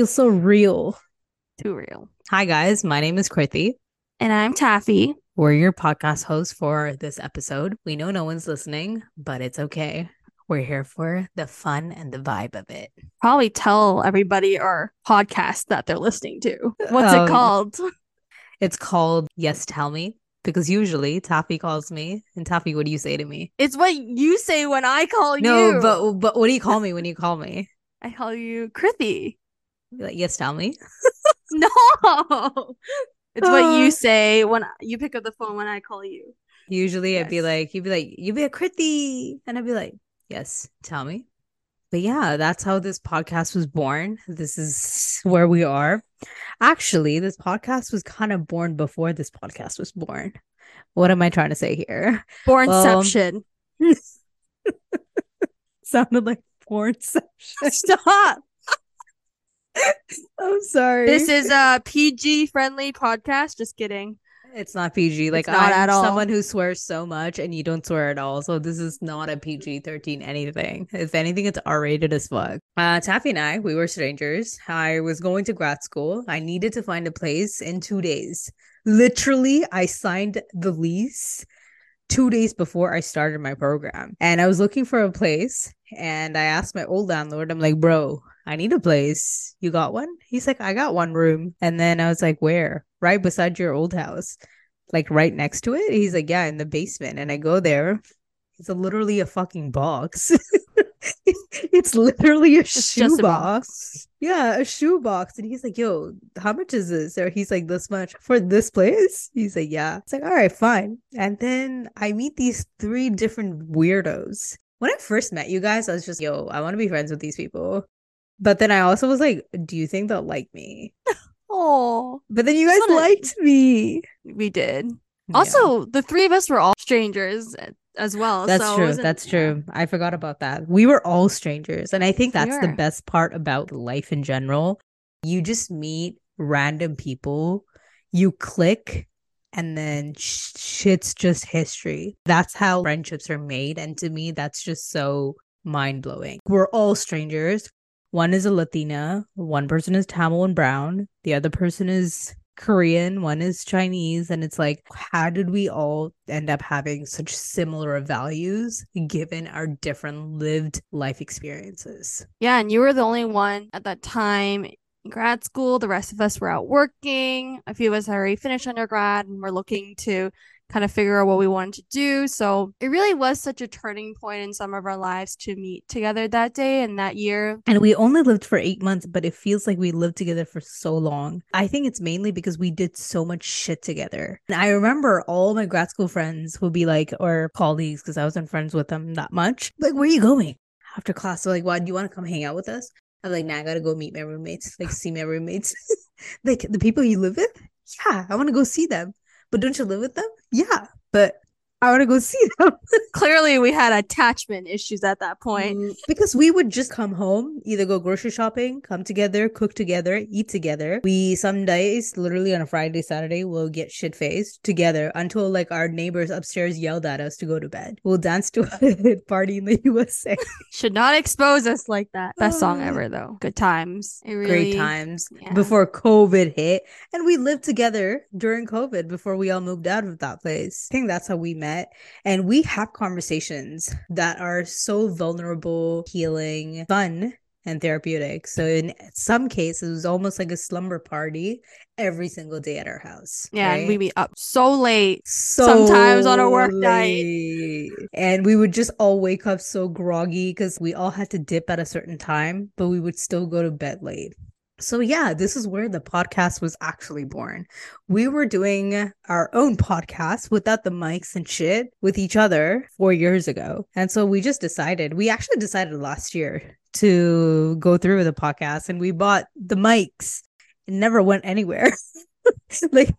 feels so real. Too real. Hi, guys. My name is Krithi. And I'm Taffy. We're your podcast hosts for this episode. We know no one's listening, but it's okay. We're here for the fun and the vibe of it. Probably tell everybody our podcast that they're listening to. What's Um, it called? It's called Yes Tell Me because usually Taffy calls me. And Taffy, what do you say to me? It's what you say when I call No, you. but but what do you call me when you call me? I call you Krithi. Like, yes, tell me. No. It's what Uh. you say when you pick up the phone when I call you. Usually I'd be like, you'd be like, you'd be a Krithi. And I'd be like, yes, tell me. But yeah, that's how this podcast was born. This is where we are. Actually, this podcast was kind of born before this podcast was born. What am I trying to say here? Bornception. Sounded like pornception. Stop. I'm sorry. This is a PG friendly podcast. Just kidding. It's not PG. Like It's not I'm at all. someone who swears so much and you don't swear at all. So this is not a PG 13 anything. If anything, it's R rated as fuck. Uh Taffy and I, we were strangers. I was going to grad school. I needed to find a place in two days. Literally, I signed the lease two days before I started my program. And I was looking for a place and I asked my old landlord, I'm like, bro, I need a place. You got one? He's like, I got one room. And then I was like, where? Right beside your old house, like right next to it. He's like, yeah, in the basement. And I go there. It's a, literally a fucking box. it's literally a It's shoe just a box. box. Yeah, a shoe box. And he's like, yo, how much is this? Or he's like, this much for this place? He's like, yeah. It's like, all right, fine. And then I meet these three different weirdos. When I first met you guys, I was just, yo, I want to be friends with these people. But then I also was like, do you think they'll like me? Oh, But then you guys liked me. we did. Yeah. Also, the three of us were all strangers as well. That's so true. That's true. I forgot about that. We were all strangers. And I think We that's the best part about life in general. You just meet random people, you click, and then sh- shit's just history. That's how friendships are made. And to me, that's just so mind blowing. We're all strangers. One is a Latina, one person is Tamil and Brown, the other person is Korean, one is Chinese. And it's like, how did we all end up having such similar values given our different lived life experiences? Yeah, and you were the only one at that time in grad school. The rest of us were out working. A few of us already finished undergrad and were looking to kind of figure out what we wanted to do. So it really was such a turning point in some of our lives to meet together that day and that year. And we only lived for eight months, but it feels like we lived together for so long. I think it's mainly because we did so much shit together. And I remember all my grad school friends would be like, or colleagues, because I wasn't friends with them that much. Like, where are you going after class? They're like, why do you want to come hang out with us? I'm like, nah, I gotta go meet my roommates, like see my roommates. like the people you live with? Yeah, I want to go see them. But don't you live with them? Yeah, but I want to go see them. Clearly, we had attachment issues at that point. Mm, because we would just come home, either go grocery shopping, come together, cook together, eat together. We some days, literally on a Friday, Saturday, will get shit faced together until like our neighbors upstairs yelled at us to go to bed. We'll dance to a party in the USA. Should not expose us like that. Best song ever, though. Good times. Really, Great times yeah. before COVID hit, and we lived together during COVID before we all moved out of that place. I think that's how we met. And we have conversations that are so vulnerable, healing, fun, and therapeutic. So in some cases, it was almost like a slumber party every single day at our house. Yeah, and right? we be up so late. so sometimes on a work night. And we would just all wake up so groggy because we all had to dip at a certain time, but we would still go to bed late. So yeah, this is where the podcast was actually born. We were doing our own podcast without the mics and shit with each other four years ago. And so we just decided, we actually decided last year to go through with the podcast and we bought the mics. It never went anywhere. like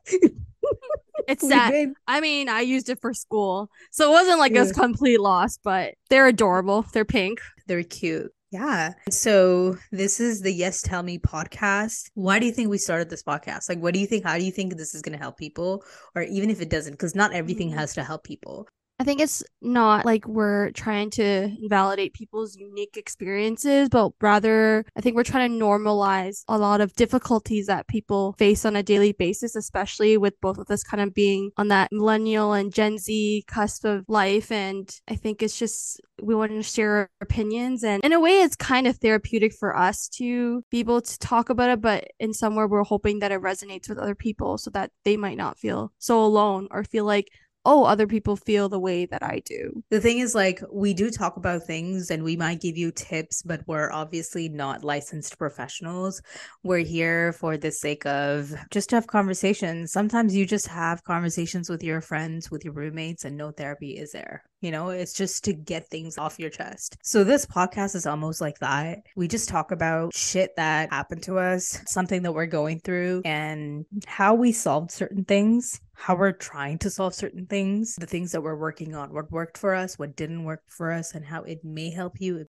It's sad. I mean, I used it for school, so it wasn't like it was complete loss. But they're adorable. They're pink. They're cute. Yeah. So this is the Yes Tell Me podcast. Why do you think we started this podcast? Like, what do you think? How do you think this is going to help people? Or even if it doesn't, because not everything Mm. has to help people. I think it's not like we're trying to invalidate people's unique experiences, but rather I think we're trying to normalize a lot of difficulties that people face on a daily basis, especially with both of us kind of being on that millennial and Gen Z cusp of life. And I think it's just we want to share our opinions and in a way it's kind of therapeutic for us to be able to talk about it but in somewhere we're hoping that it resonates with other people so that they might not feel so alone or feel like oh, other people feel the way that I do. The thing is, like, we do talk about things and we might give you tips, but we're obviously not licensed professionals. We're here for the sake of just to have conversations. Sometimes you just have conversations with your friends, with your roommates, and no therapy is there. You know, it's just to get things off your chest. So this podcast is almost like that. We just talk about shit that happened to us, something that we're going through, and how we solved certain things, how we're trying to solve certain things, the things that we're working on, what worked for us, what didn't work for us, and how it may help you.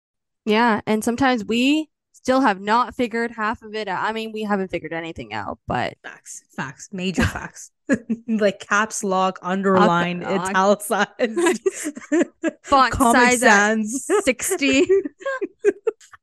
Yeah. And sometimes we still have not figured half of it out. I mean, we haven't figured anything out, but facts, facts, major facts. like caps lock, underline, italicized, font size sans. 60.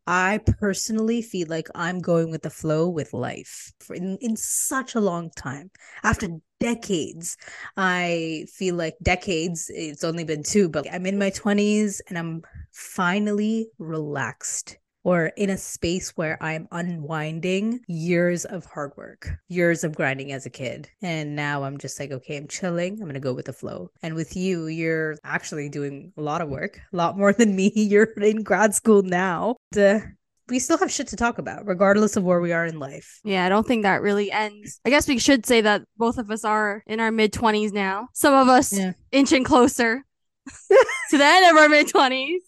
I personally feel like I'm going with the flow with life for in, in such a long time. After decades, I feel like decades, it's only been two, but I'm in my 20s and I'm finally relaxed or in a space where I'm unwinding years of hard work, years of grinding as a kid. And now I'm just like, okay, I'm chilling. I'm going to go with the flow. And with you, you're actually doing a lot of work, a lot more than me. You're in grad school now. We still have shit to talk about, regardless of where we are in life. Yeah, I don't think that really ends. I guess we should say that both of us are in our mid 20s now. Some of us yeah. inching closer to the end of our mid 20s.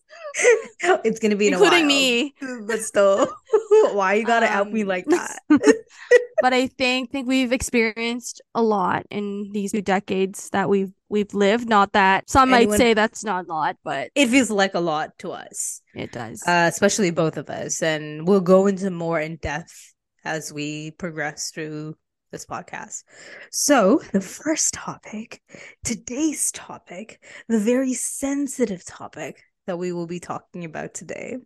It's gonna be including me, but still, why you gotta um, out me like that? but I think think we've experienced a lot in these two decades that we've we've lived. Not that some Anyone, might say that's not a lot, but it feels like a lot to us. It does, uh, especially both of us, and we'll go into more in depth as we progress through this podcast. So, the first topic, today's topic, the very sensitive topic that we will be talking about today.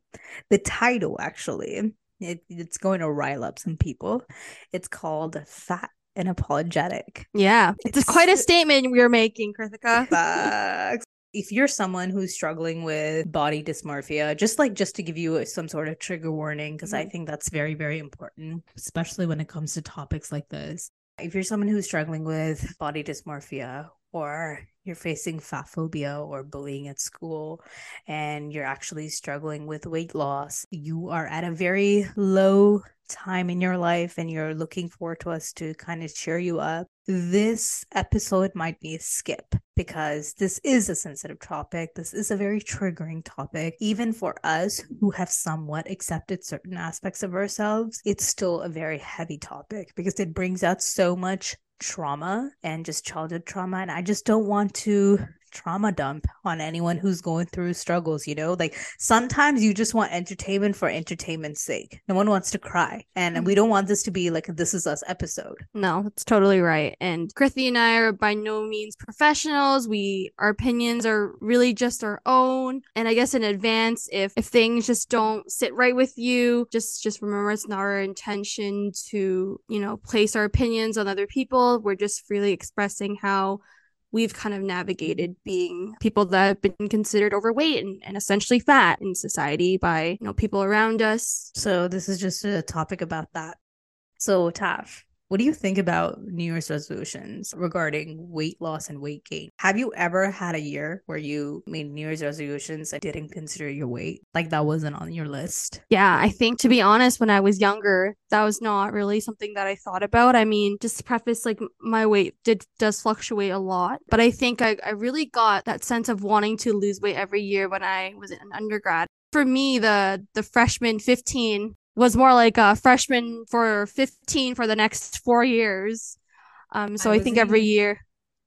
The title, actually, it, it's going to rile up some people. It's called Fat and Apologetic. Yeah, it's, it's quite a statement we're making, Krithika. If you're someone who's struggling with body dysmorphia, just like just to give you some sort of trigger warning, because mm-hmm. I think that's very, very important, especially when it comes to topics like this. If you're someone who's struggling with body dysmorphia or you're facing fat phobia or bullying at school and you're actually struggling with weight loss, you are at a very low time in your life and you're looking forward to us to kind of cheer you up, this episode might be a skip because this is a sensitive topic. This is a very triggering topic. Even for us who have somewhat accepted certain aspects of ourselves, it's still a very heavy topic because it brings out so much trauma and just childhood trauma. And I just don't want to trauma dump on anyone who's going through struggles, you know? Like sometimes you just want entertainment for entertainment's sake. No one wants to cry. And mm-hmm. we don't want this to be like a This Is Us episode. No, that's totally right. And Krithi and I are by no means professionals. We our opinions are really just our own. And I guess in advance, if if things just don't sit right with you, just just remember it's not our intention to, you know, place our opinions on other people. We're just freely expressing how we've kind of navigated being people that have been considered overweight and, and essentially fat in society by you know people around us. So this is just a topic about that. So taf what do you think about New Year's resolutions regarding weight loss and weight gain? Have you ever had a year where you made New Year's resolutions and didn't consider your weight? Like that wasn't on your list? Yeah, I think to be honest, when I was younger, that was not really something that I thought about. I mean, just preface, like my weight did does fluctuate a lot, but I think I, I really got that sense of wanting to lose weight every year when I was an undergrad for me the the freshman 15 was more like a freshman for 15 for the next four years. Um, so I, I think every year.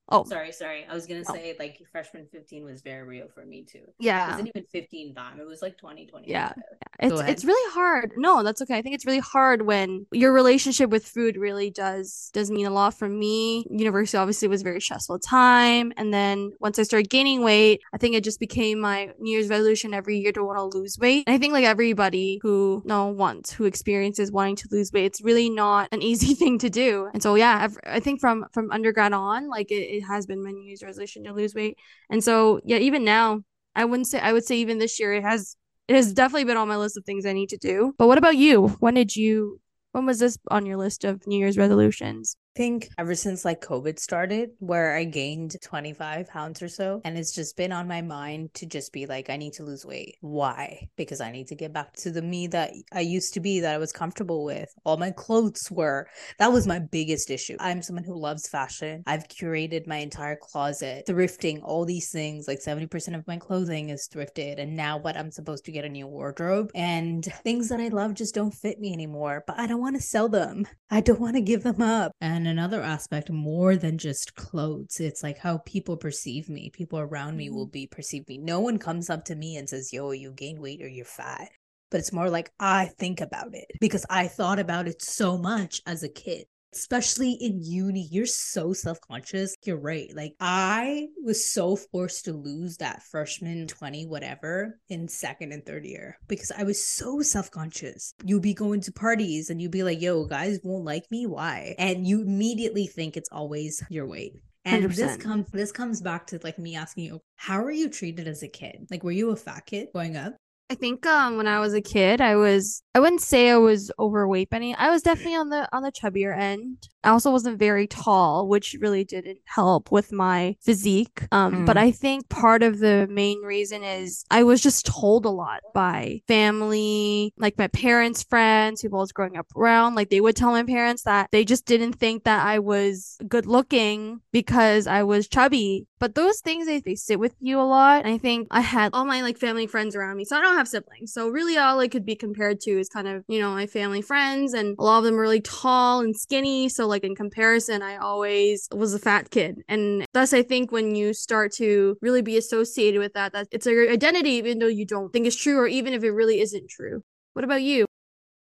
Oh, Sorry, sorry. I was gonna Oh. say like freshman 15 was very real for me too. Yeah, it wasn't even 15 time. It was like 20, 25. Yeah. It's it's really hard. No, that's okay. I think it's really hard when your relationship with food really does does mean a lot for me. University obviously was a very stressful time, and then once I started gaining weight, I think it just became my New Year's resolution every year to want to lose weight. And I think like everybody who no wants who experiences wanting to lose weight, it's really not an easy thing to do. And so yeah, I've, I think from from undergrad on, like it, it has been my New Year's resolution to lose weight. And so yeah, even now, I wouldn't say I would say even this year it has it has definitely been on my list of things I need to do. But what about you? When did you when was this on your list of New Year's resolutions? Think ever since like COVID started, where I gained 25 pounds or so, and it's just been on my mind to just be like, I need to lose weight. Why? Because I need to get back to the me that I used to be, that I was comfortable with. All my clothes were. That was my biggest issue. I'm someone who loves fashion. I've curated my entire closet, thrifting, all these things. Like 70% of my clothing is thrifted. And now, what I'm supposed to get a new wardrobe, and things that I love just don't fit me anymore. But I don't want to sell them. I don't want to give them up. And another aspect, more than just clothes, it's like how people perceive me. People around me will mm-hmm. be perceive me. No one comes up to me and says, Yo, you gain weight or you're fat. But it's more like I think about it because I thought about it so much as a kid. Especially in uni, you're so self conscious. You're right. Like, I was so forced to lose that freshman 20, whatever, in second and third year because I was so self conscious. You'll be going to parties and you'll be like, yo, guys won't like me. Why? And you immediately think it's always your weight. And this 100%. comes this comes back to like me asking you, how were you treated as a kid? Like, were you a fat kid growing up? I think um when I was a kid, I was I wouldn't say I was overweight, any. I was definitely on the on the chubbier end. I also wasn't very tall, which really didn't help with my physique. Um, but Mm. I think part of the main reason is I was just told a lot by family, like my parents' friends, people I was growing up around. Like they would tell my parents that they just didn't think that I was good looking because I was chubby. But those things they, they sit with you a lot. And I think I had all my like family friends around me. So I don't have siblings. So really all I could be compared to is kind of, you know, my family friends and a lot of them are really tall and skinny. So like in comparison, I always was a fat kid. And thus I think when you start to really be associated with that, that it's your identity, even though you don't think it's true or even if it really isn't true. What about you?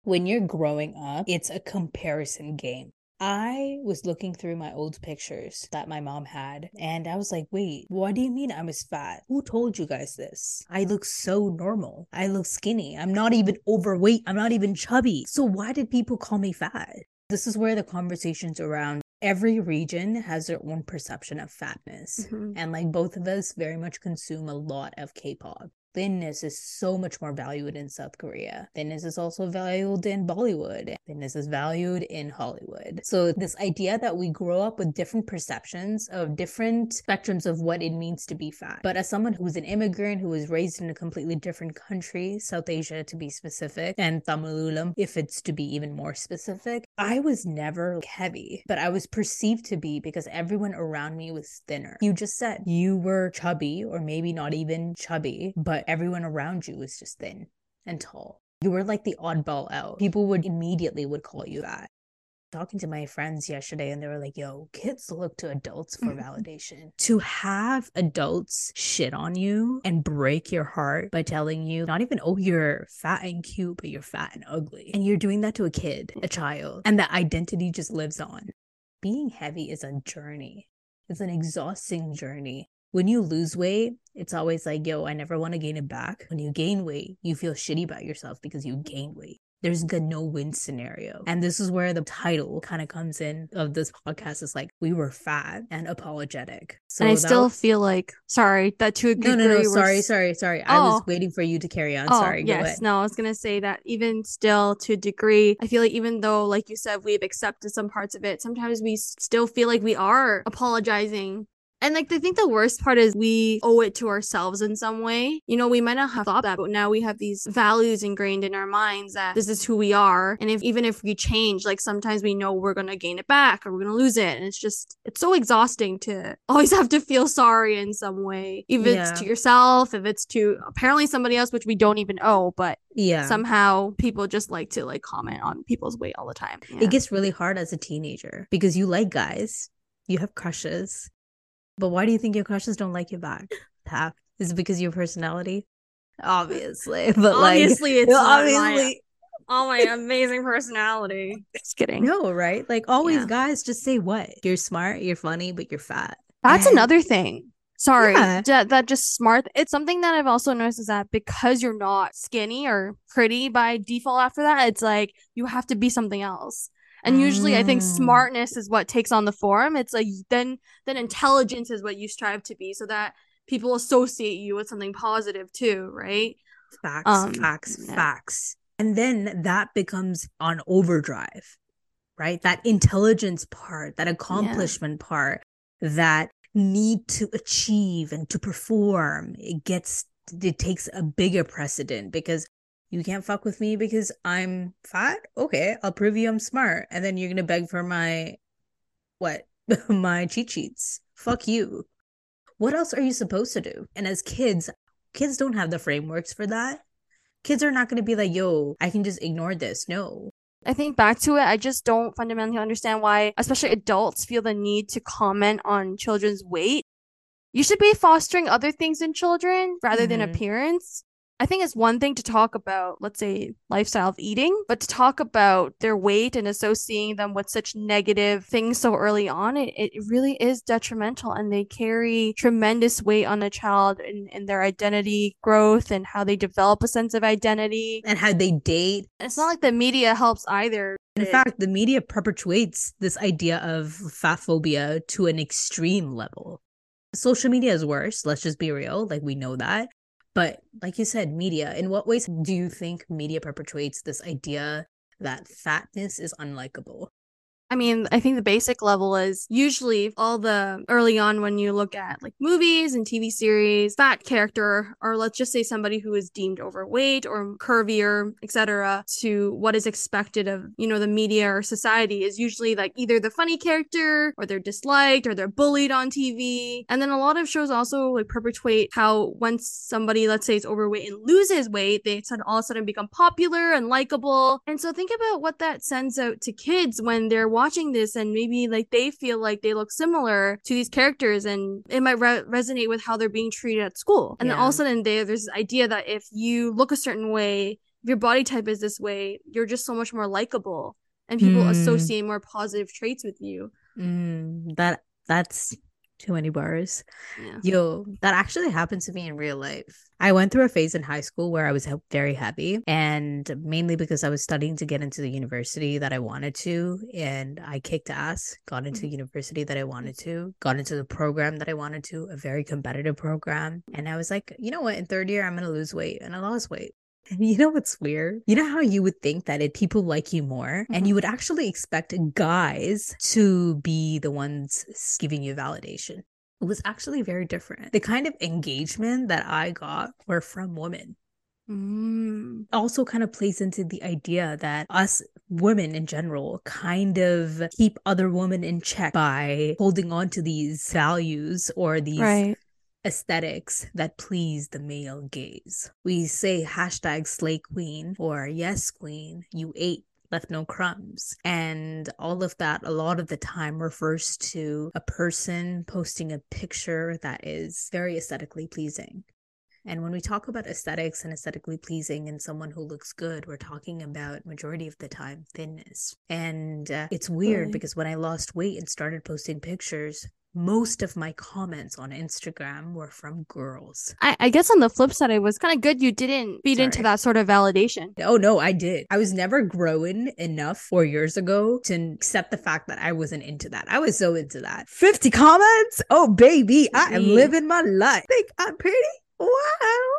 when you're growing up, it's a comparison game. I was looking through my old pictures that my mom had, and I was like, wait, what do you mean I was fat? Who told you guys this? I look so normal. I look skinny. I'm not even overweight. I'm not even chubby. So why did people call me fat? This is where the conversations around every region has their own perception of fatness. Mhm. And like both of us very much consume a lot of K pop. Thinness is so much more valued in South Korea. Thinness is also valued in Bollywood. Thinness is valued in Hollywood. So, this idea that we grow up with different perceptions of different spectrums of what it means to be fat. But as someone who's an immigrant who was raised in a completely different country, South Asia to be specific, and Tamil Eelam, if it's to be even more specific, I was never heavy, but I was perceived to be because everyone around me was thinner. You just said you were chubby, or maybe not even chubby, but everyone around you was just thin and tall. You were like the oddball out. People would immediately would call you that. Talking to my friends yesterday, and they were like, yo, kids look to adults for validation. To have adults shit on you and break your heart by telling you, not even, oh, you're fat and cute, but you're fat and ugly. And you're doing that to a kid, a child, and that identity just lives on. Being heavy is a journey, it's an exhausting journey. When you lose weight, it's always like, yo, I never want to gain it back. When you gain weight, you feel shitty about yourself because you gain weight. There's a no win scenario. And this is where the title kind of comes in of this podcast is like, we were fat and apologetic. So and I still was- feel like sorry that to a No, no, no. degree we're Sorry, sorry, sorry. I oh. was Oh. waiting for you to carry on. Oh, sorry. Go yes. No, I was gonna say that even still to a degree, I feel like even though, like you said, we've accepted some parts of it, sometimes we still feel like we are apologizing. And like I think the worst part is we owe it to ourselves in some way. You know, we might not have thought that, but now we have these values ingrained in our minds that this is who we are. And if even if we change, like sometimes we know we're gonna gain it back or we're gonna lose it. And it's just it's so exhausting to always have to feel sorry in some way. If it's to yourself, if it's to apparently somebody else, which we don't even owe, but Yeah. somehow people just like to like comment on people's weight all the time. Yeah. It gets really hard as a teenager because you like guys, you have crushes, But why do you think your crushes don't like you back? Tap. Is it because of your personality? Obviously. But Obviously, like it's not obviously Oh my amazing personality. Just kidding. no, right? Like always Yeah. guys just say what? You're smart, you're funny, but you're fat. That's And- another thing. Sorry, Yeah. that, that just smart. It's something that I've also noticed is that because you're not skinny or pretty by default after that, it's like you have to be something else. And usually, I think Mm. smartness is what takes on the form. It's like then then intelligence is what you strive to be, so that people associate you with something positive too, right? Facts, Um, facts, yeah. facts. And then that becomes on overdrive, right? That intelligence part, that accomplishment part, that need to achieve and to perform, it gets, it takes a bigger precedent because you can't fuck with me because I'm fat. Okay, I'll prove you I'm smart. And then you're going to beg for my, what? my cheat sheets. Fuck you. What else are you supposed to do? And as kids, kids don't have the frameworks for that. Kids are not going to be like, yo, I can just ignore this. No. I think back to it, I just don't fundamentally understand why, especially adults, feel the need to comment on children's weight. You should be fostering other things in children rather than Mhm. appearance. I think it's one thing to talk about, let's say, lifestyle of eating, but to talk about their weight and associating them with such negative things so early on, it, it really is detrimental. And they carry tremendous weight on a child in, in their identity growth and how they develop a sense of identity. And how they date. And it's not like the media helps either. In fact, the media perpetuates this idea of fat phobia to an extreme level. Social media is worse. Let's just be real. Like, we know that. But like you said, media, in what ways do you think media perpetuates this idea that fatness is unlikable? I mean, I think the basic level is usually all the early on when you look at like movies and TV series, fat character, or let's just say somebody who is deemed overweight or curvier, etc., to what is expected of, you know, the media or society is usually like either the funny character or they're disliked or they're bullied on TV. And then a lot of shows also like perpetuate how once somebody, let's say, is overweight and loses weight, they sudden all of a sudden become popular and likable. And so think about what that sends out to kids when they're watching this and maybe like they feel like they look similar to these characters and it might re- resonate with how they're being treated at school. And then all of a sudden there, there's this idea that if you look a certain way, if your body type is this way, you're just so much more likable and people Hmm. associate more positive traits with you. Mm, that that's too many bars. Yeah. Yo, that actually happened to me in real life. I went through a phase in high school where I was very heavy, and mainly because I was studying to get into the university that I wanted to, and I kicked ass, got into the mm-hmm. university that I wanted to, got into the program that I wanted to, a very competitive program, and I was like, you know what, in third year I'm gonna lose weight, and I lost weight. And you know what's weird? You know how you would think that it people like you more, and you would actually expect guys to be the ones giving you validation. It was actually very different. The kind of engagement that I got were from women. Mm. Also, kind of plays into the idea that us women in general kind of keep other women in check by holding on to these values or these Right. Aesthetics that please the male gaze. We say hashtag slay queen or yes queen, you ate left no crumbs. And all of that, a lot of the time, refers to a person posting a picture that is very aesthetically pleasing. And when we talk about aesthetics and aesthetically pleasing and someone who looks good, we're talking about majority of the time thinness. And uh, it's weird Right. because when I lost weight and started posting pictures, most of my comments on Instagram were from girls. I, I guess on the flip side, it was kind of good you didn't feed into that sort of validation. Oh no, I did. I was never growing enough four years ago to accept the fact that I wasn't into that. I was so into that. 50 comments? Oh baby, I am living my life. Think I'm pretty? Wow.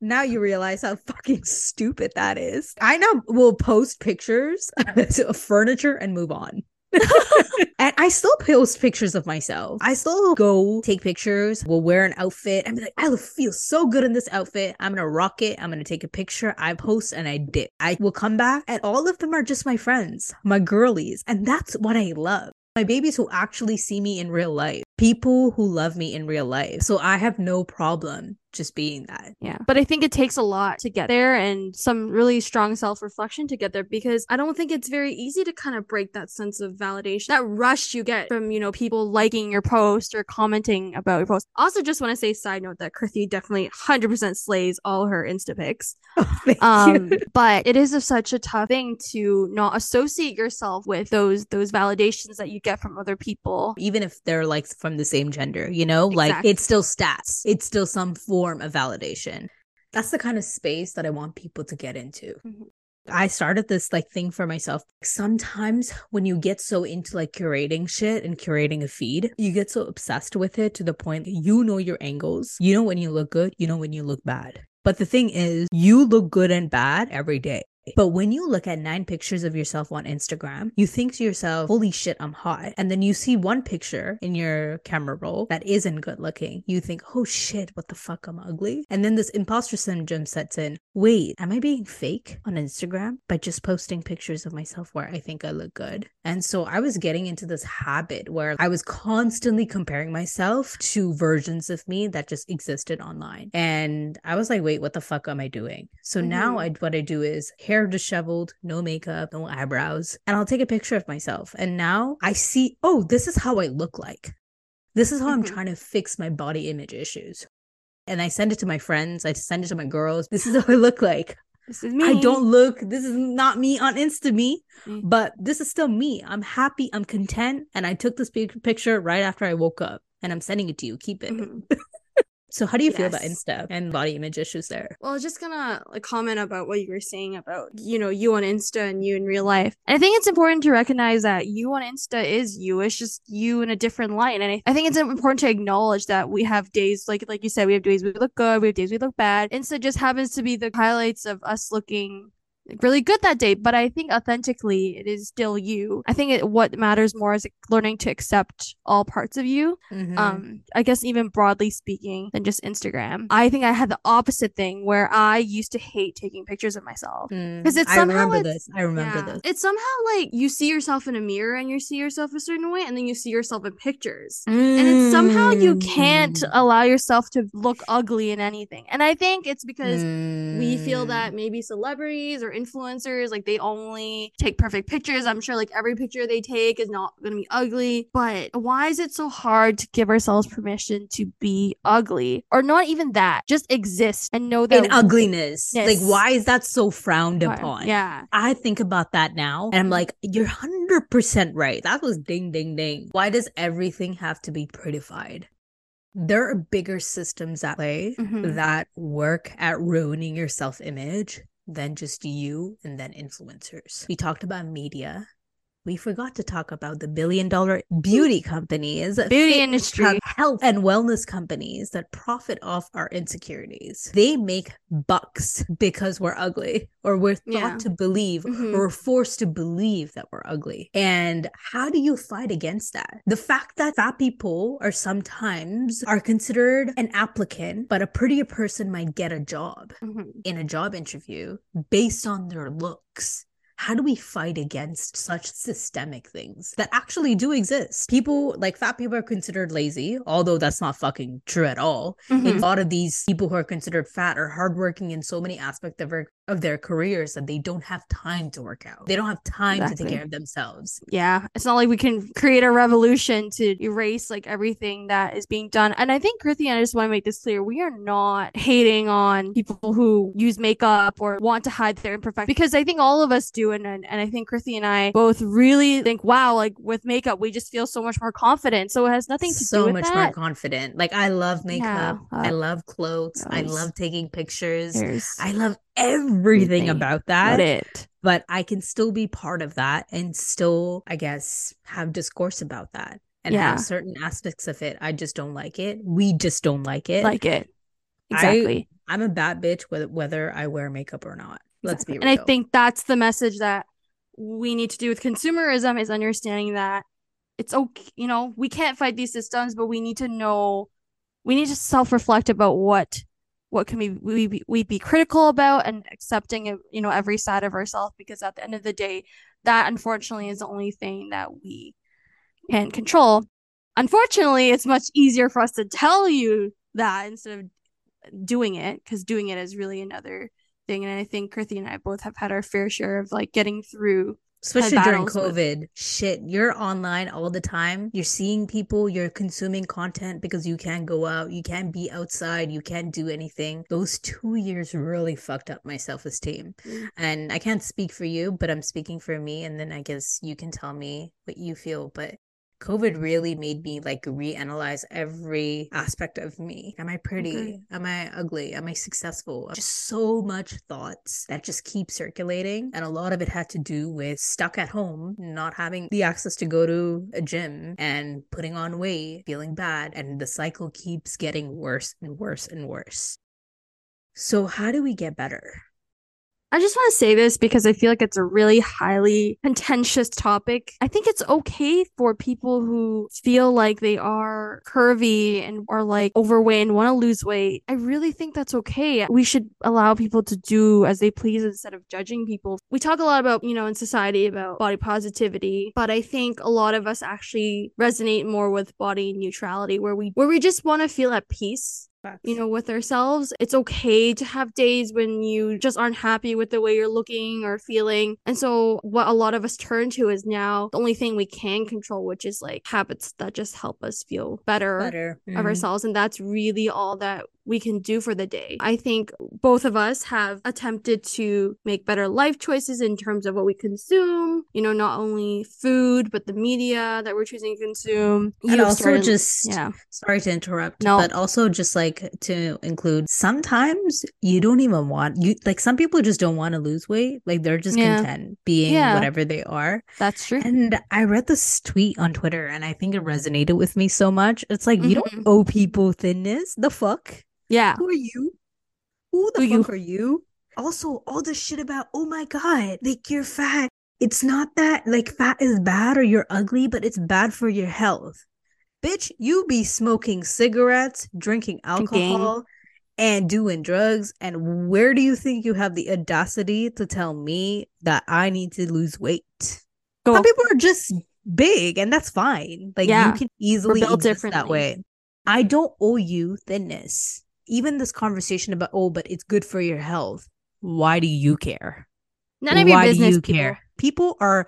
Now you realize how fucking stupid that is. I now will post pictures of furniture and move on. and I still post pictures of myself. I still go take pictures, We'll wear an outfit. I'm like, I feel so good in this outfit. I'm gonna rock it. I'm gonna take a picture. I post and I dip. I will come back, and all of them are just my friends, my girlies. And that's what I love. My babies who actually see me in real life, people who love me in real life. So I have no problem just being that. Yeah. But I think it takes a lot to get there and some really strong self reflection to get there because I don't think it's very easy to kind of break that sense of validation, that rush you get from, you know, people liking your post or commenting about your post. Also, just want to say, side note, that Krithi definitely 100% slays all her Insta pics. Oh, um, but it is a, such a tough thing to not associate yourself with those those validations that you get from other people. Even if they're like from the same gender, you know, Exactly. like it's still stats, it's still some form of validation. That's the kind of space that I want people to get into. Mhm. I started this like thing for myself. Sometimes when you get so into like curating shit and curating a feed, you get so obsessed with it to the point you know your angles. You know when you look good, you know when you look bad. But the thing is, you look good and bad every day. But when you look at nine pictures of yourself on Instagram, you think to yourself, holy shit, I'm hot. And then you see one picture in your camera roll that isn't good looking. You think, oh shit, what the fuck, I'm ugly. And then this imposter syndrome sets in. Wait, am I being fake on Instagram by just posting pictures of myself where I think I look good? And so I was getting into this habit where I was constantly comparing myself to versions of me that just existed online. And I was like, wait, what the fuck am I doing? So now Mhm. I what I do is hair disheveled, no makeup, no eyebrows, and I'll take a picture of myself. And now I see, oh, this is how I look like. This is how I'm Mhm. trying to fix my body image issues. And I send it to my friends, I send it to my girls. This is how I look like. This is me. I don't look, this is not me on Insta me, Mm. but this is still me. I'm happy, I'm content, and I took this big picture right after I woke up. And I'm sending it to you. Keep it. Mhm. So, how do you feel about Insta and body image issues there? Well, I was just gonna like comment about what you were saying about you know you on Insta and you in real life. And I think it's important to recognize that you on Insta is you. It's just you in a different light. And I, I think it's important to acknowledge that we have days like like you said, we have days we look good, we have days we look bad. Insta just happens to be the highlights of us looking really good that day. But I think authentically, it is still you. I think it, what matters more is learning to accept all parts of you Mhm. um i guess even broadly speaking than just instagram i think i had the opposite thing where i used to hate taking pictures of myself Mm, because it's I somehow remember it's- this. I remember yeah. this. it's somehow like you see yourself in a mirror and you see yourself a certain way and then you see yourself in pictures and it's somehow you can't Mm. allow yourself to look ugly in anything and i think it's because we feel Mm. that maybe celebrities or influencers like they only take perfect pictures i'm sure like every picture they take is not going to be ugly but why is it so hard to give ourselves permission to be ugly or not even that just exist and know that in ugliness. Like, why is that so frowned upon? yeah I think about that now and I'm like, you're 100% right. That was ding, ding, ding. Why does everything have to be prettified? There are bigger systems at play Mhm. that work at ruining your self image than just you and then influencers. We talked about media. We forgot to talk about the billion dollar beauty companies, Beauty industry. health and wellness companies that profit off our insecurities. They make bucks because we're ugly or we're thought Yeah. to believe Mhm. or we're forced to believe that we're ugly. And how do you fight against that? The fact that fat people are sometimes are considered an applicant, but a prettier person might get a job Mhm. in a job interview based on their looks. How do we fight against such systemic things that actually do exist? People like fat people are considered lazy, although that's not fucking true at all. Mhm. a lot of these people who are considered fat are hardworking in so many aspects of their of their careers that they don't have time to work out. They don't have time to take care of themselves. yeah it's not like we can create a revolution to erase like everything that is being done and i think Krithi, i just want to make this clear we are not hating on people who use makeup or want to hide their imperfections because i think all of us do and, and and i think Krithi and i both really think wow like with makeup we just feel so much more confident so it has nothing to so do with much that more confident. Like I love makeup. Yeah, I uh, love clothes. I love taking pictures. There's I love everything Everything about that. it but I can still be part of that and still, I guess, have discourse about that and Yeah. have certain aspects of it. I just don't like it. We just don't like it. like it I- exactly I'm a bad bitch whether whether I wear makeup or not. Let's be real. And I think that's the message that we need to do with consumerism is understanding that it's okay, you know, we can't fight these systems, but we need to know, we need to self-reflect about what, what can we, we, be- we be critical about and accepting, it, you know, every side of ourselves, because at the end of the day, that unfortunately is the only thing that we can control. Unfortunately, it's much easier for us to tell you that instead of doing it because doing it is really another thing. And I think Krithi and I both have had our fair share of like getting through especially during battles with- COVID. Shit, you're online all the time. You're seeing people, you're consuming content because you can't go out, you can't be outside, you can't do anything. Those two years really fucked up my self esteem. Mm. And I can't speak for you, but I'm speaking for me. And then I guess you can tell me what you feel. But COVID really made me like reanalyze every aspect of me. Am I pretty? Okay. Am I ugly? Am I successful? Just so much thoughts that just keep circulating. And a lot of it had to do with stuck at home, not having the access to go to a gym and putting on weight, feeling bad. And the cycle keeps getting worse and worse and worse. So, how do we get better? I just want to say this because I feel like it's a really highly contentious topic. I think it's okay for people who feel like they are curvy and are like overweight and want to lose weight. I really think that's okay. We should allow people to do as they please instead of judging people. We talk a lot about, you know, in society about body positivity, but I think a lot of us actually resonate more with body neutrality where we where we just want to feel at peace you know, with ourselves. It's okay to have days when you just aren't happy with the way you're looking or feeling. And so, what a lot of us turn to is now the only thing we can control, which is like habits that just help us feel better, better of Mhm. ourselves. And that's really all that we can do for the day. I think both of us have attempted to make better life choices in terms of what we consume, you know, not only food, but the media that we're choosing to consume. And You've also started- just yeah. sorry to interrupt, No. but also just like to include sometimes you don't even want you like some people just don't want to lose weight. Like they're just Yeah. content being Yeah. whatever they are. That's true. And I read this tweet on Twitter and I think it resonated with me so much. It's like you Mhm. don't owe people thinness. The fuck? Yeah. Who are you? Who the Who fuck are you? Also, all the shit about, oh my God, like you're fat. It's not that like fat is bad or you're ugly, but it's bad for your health. Bitch, you be smoking cigarettes, drinking alcohol, and doing drugs. And where do you think you have the audacity to tell me that I need to lose weight? Go. Some people are just big, and that's fine. Like Yeah. you can easily built exist that differently. way. I don't owe you thinness. Even this conversation about oh, but it's good for your health. Why do you care? None of your business, do you people. care? People are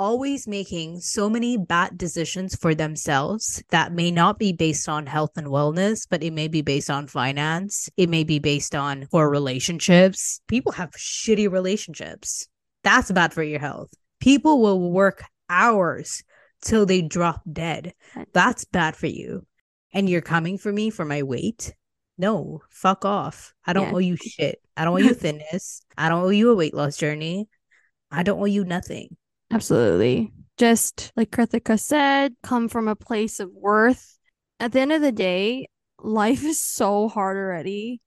always making so many bad decisions for themselves that may not be based on health and wellness, but it may be based on finance. It may be based on poor relationships. People have shitty relationships. That's bad for your health. People will work hours till they drop dead. That's bad for you. And you're coming for me for my weight? No, fuck off. I don't Yeah. owe you shit. I don't owe you thinness. I don't owe you a weight loss journey. I don't owe you nothing. Absolutely. Just like Krithika said, come from a place of worth. At the end of the day, life is so hard already.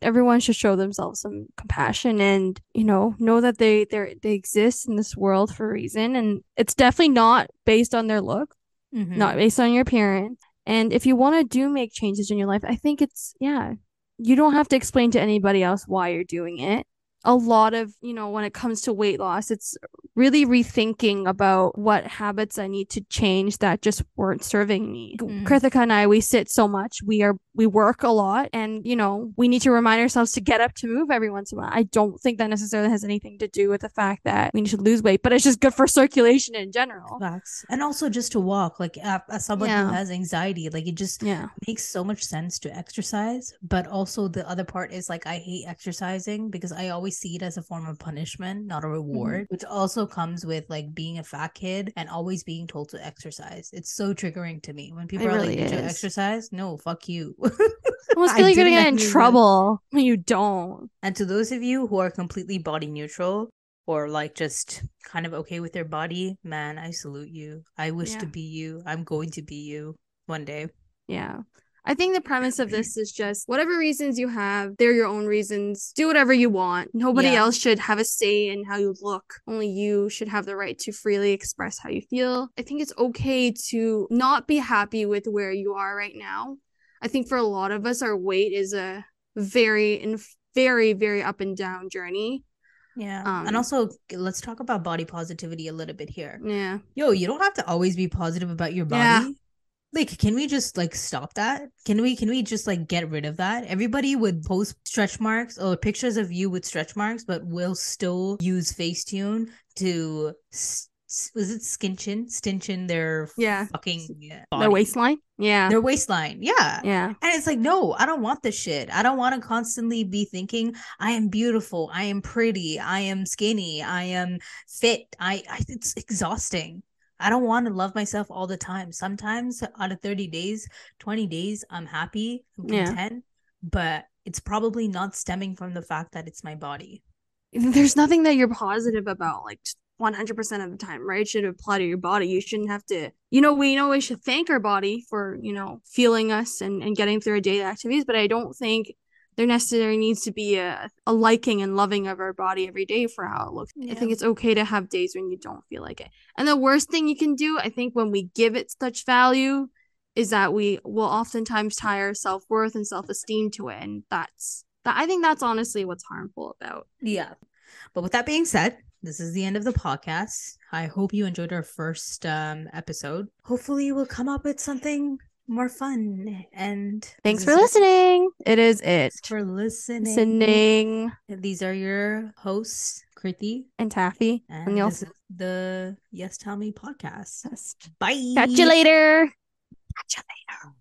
Everyone should show themselves some compassion and, you know, know that they they they exist in this world for a reason. And it's definitely not based on their look, Mm-hmm. not based on your appearance. And if you want to do make changes in your life, I think it's yeah, you don't have to explain to anybody else why you're doing it. A lot of, you know, when it comes to weight loss, it's really rethinking about what habits I need to change that just weren't serving me. Mhm. Krithika and I, we sit so much. We are we work a lot and, you know, we need to remind ourselves to get up to move every once in a while. I don't think that necessarily has anything to do with the fact that we need to lose weight, but it's just good for circulation in general. Facts. And also just to walk, like uh, as someone Yeah. who has anxiety, like it just Yeah. makes so much sense to exercise. But also the other part is like I hate exercising because I always see it as a form of punishment, not a Mm-hmm. reward, which also comes with like being a fat kid and always being told to exercise. It's so triggering to me when people are really like, "Did you exercise?" No, fuck you. I almost feel like you're gonna get in trouble when you don't. And to those of you who are completely body neutral or like just kind of okay with their body, man, I salute you. I wish to be you. I'm going to be you one day. Yeah. I think the premise of this is just whatever reasons you have, they're your own reasons. Do whatever you want. Nobody Yeah. else should have a say in how you look. Only you should have the right to freely express how you feel. I think it's okay to not be happy with where you are right now. I think for a lot of us, our weight is a very and very, very up and down journey. Yeah. Um, and also, let's talk about body positivity a little bit here. Yeah. Yo, you don't have to always be positive about your body. Yeah. Like, can we just like stop that? Can we can we just like get rid of that? Everybody would post stretch marks or pictures of you with stretch marks, but will still use Facetune to s- s- was it skinchen stinchen their Yeah. fucking Their waistline. Yeah. their waistline. Yeah. yeah. And it's like, no, I don't want this shit. I don't want to constantly be thinking I am beautiful, I am pretty, I am skinny, I am fit. I, I it's exhausting. I don't want to love myself all the time. Sometimes out of 30 days, 20 days, I'm happy, I'm Yeah. content, but it's probably not stemming from the fact that it's my body. There's nothing that you're positive about, like 100% of the time, right? Should apply to your body. You shouldn't have to, you know, we know we should thank our body for, you know, feeling us and, and getting through our daily activities, but I don't think there necessarily needs to be a, a liking and loving of our body every day for how it looks. I think it's okay to have days when you don't feel like it. And the worst thing you can do, I think, when we give it such value, is that we will oftentimes tie our self worth and self esteem to it, and that's that. I think that's honestly what's harmful about. Yeah. But with that being said, this is the end of the podcast. I hope you enjoyed our first um episode. Hopefully we'll come up with something more fun and Thanks for listening. It is it. Thanks for listening. Listening These are your hosts, Krithi, and Taffy. and And you'll this is the Yes Tell Me podcast. catch Bye. you later. Catch you later.